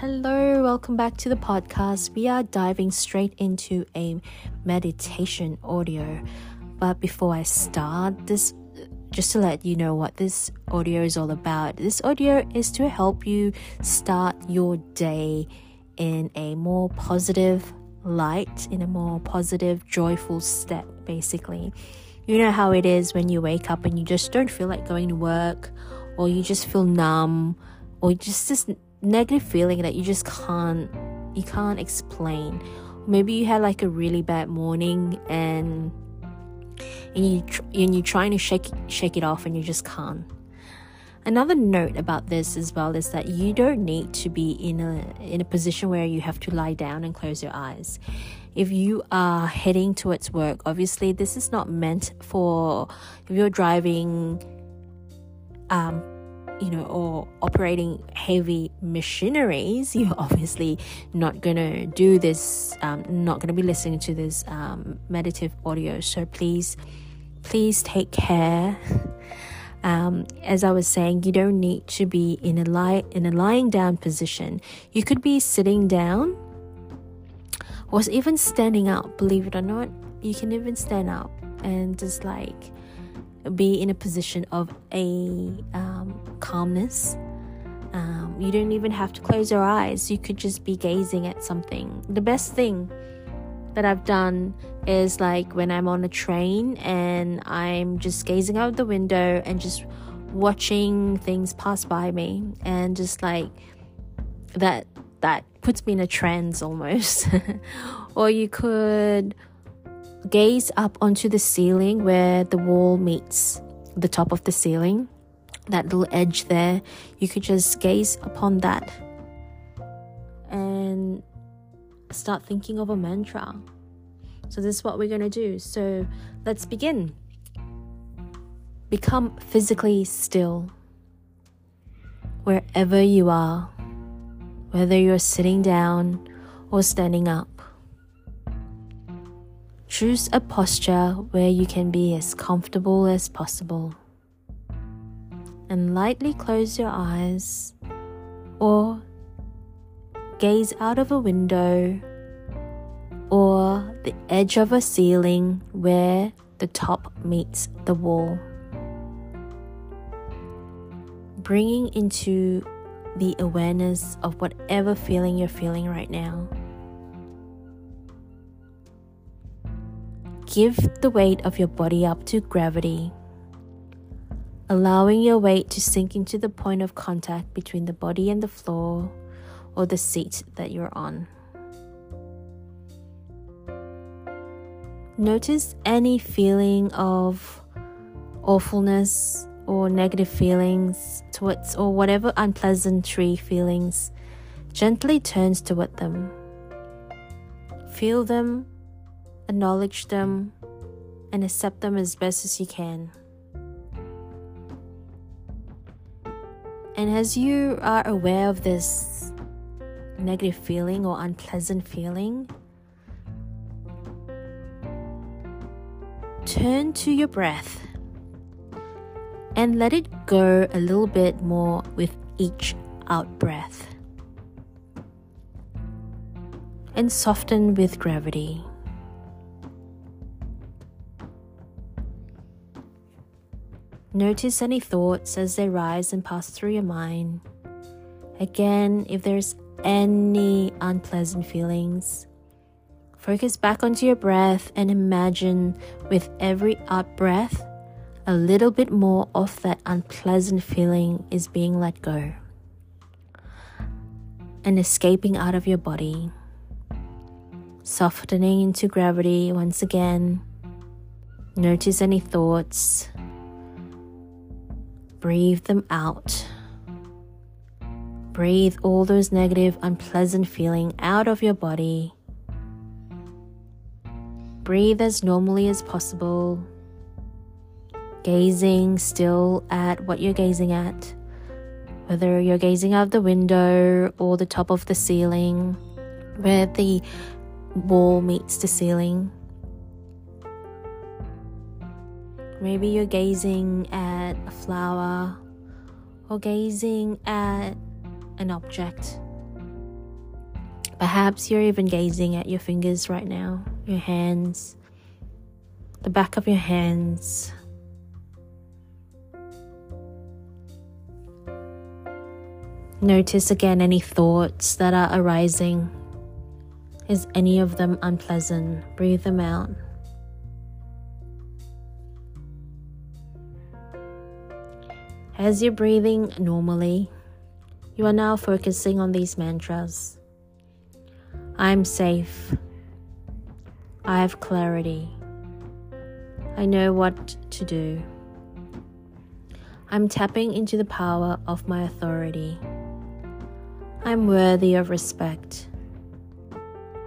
Hello, welcome back to the podcast. We are diving straight into a meditation audio. But before I start this, just to let you know what this audio is all about, this audio is to help you start your day in a more positive light, in a more positive, joyful step, basically. You know how it is when you wake up and you just don't feel like going to work, or you just feel numb, or just this negative feeling that you just can't you can't explain. Maybe you had like a really bad morning and and you and you're trying to shake shake it off and you just can't. Another note about this as well is that you don't need to be in a in a position where you have to lie down and close your eyes. If you are heading towards work, obviously this is not meant for if you're driving um you know, or operating heavy machineries, you're obviously not gonna do this, um, not gonna be listening to this um, meditative audio. So please, please take care. Um, as I was saying, you don't need to be in a lie in a lying down position. You could be sitting down, or even standing up. Believe it or not, you can even stand up and just like be in a position of a um, calmness. Um, you don't even have to close your eyes. You could just be gazing at something. The best thing that I've done is like when I'm on a train and I'm just gazing out the window and just watching things pass by me and just like that that puts me in a trance almost. or you could gaze up onto the ceiling where the wall meets the top of the ceiling, that little edge there. You could just gaze upon that and start thinking of a mantra. So, this is what we're going to do. So, let's begin. Become physically still wherever you are, whether you're sitting down or standing up. Choose a posture where you can be as comfortable as possible. And lightly close your eyes or gaze out of a window or the edge of a ceiling where the top meets the wall. Bringing into the awareness of whatever feeling you're feeling right now. Give the weight of your body up to gravity, allowing your weight to sink into the point of contact between the body and the floor or the seat that you're on. Notice any feeling of awfulness or negative feelings towards, or whatever unpleasantry feelings gently turns toward them. Feel them acknowledge them, and accept them as best as you can. And as you are aware of this negative feeling or unpleasant feeling, turn to your breath and let it go a little bit more with each out breath. And soften with gravity. Notice any thoughts as they rise and pass through your mind. Again, if there's any unpleasant feelings, focus back onto your breath and imagine with every out breath, a little bit more of that unpleasant feeling is being let go and escaping out of your body. Softening into gravity once again. Notice any thoughts breathe them out. Breathe all those negative, unpleasant feeling out of your body. Breathe as normally as possible, gazing still at what you're gazing at, whether you're gazing out the window or the top of the ceiling, where the wall meets the ceiling. Maybe you're gazing at a flower or gazing at an object. Perhaps you're even gazing at your fingers right now, your hands, the back of your hands. Notice again any thoughts that are arising. Is any of them unpleasant? Breathe them out. As you're breathing normally, you are now focusing on these mantras. I'm safe. I have clarity. I know what to do. I'm tapping into the power of my authority. I'm worthy of respect.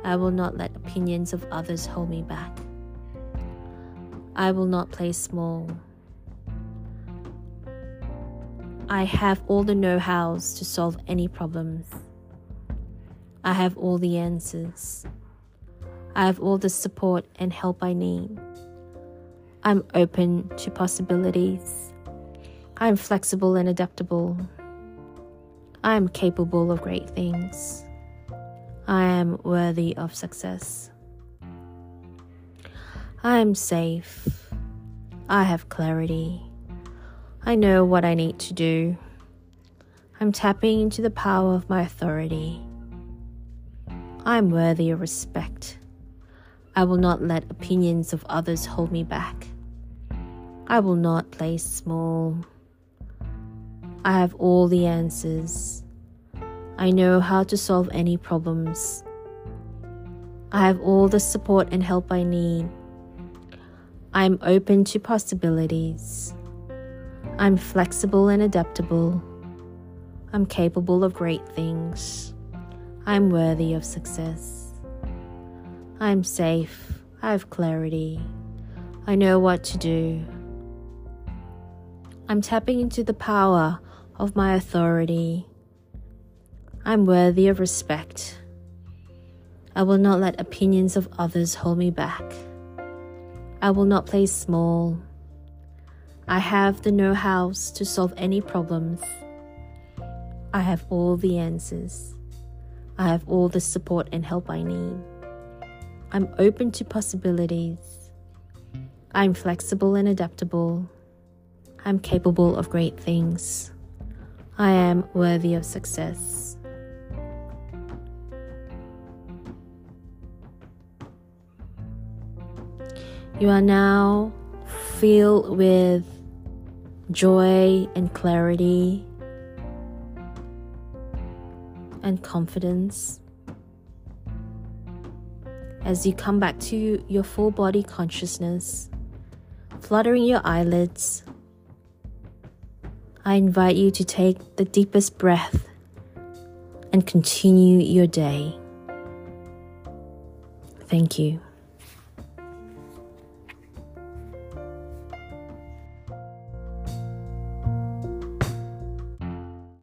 I will not let opinions of others hold me back. I will not play small. I have all the know hows to solve any problems. I have all the answers. I have all the support and help I need. I'm open to possibilities. I'm flexible and adaptable. I am capable of great things. I am worthy of success. I am safe. I have clarity. I know what I need to do. I'm tapping into the power of my authority. I am worthy of respect. I will not let opinions of others hold me back. I will not play small. I have all the answers. I know how to solve any problems. I have all the support and help I need. I am open to possibilities. I'm flexible and adaptable. I'm capable of great things. I'm worthy of success. I'm safe. I have clarity. I know what to do. I'm tapping into the power of my authority. I'm worthy of respect. I will not let opinions of others hold me back. I will not play small. I have the know hows to solve any problems. I have all the answers. I have all the support and help I need. I'm open to possibilities. I'm flexible and adaptable. I'm capable of great things. I am worthy of success. You are now filled with joy and clarity and confidence as you come back to your full body consciousness, fluttering your eyelids. I invite you to take the deepest breath and continue your day. Thank you.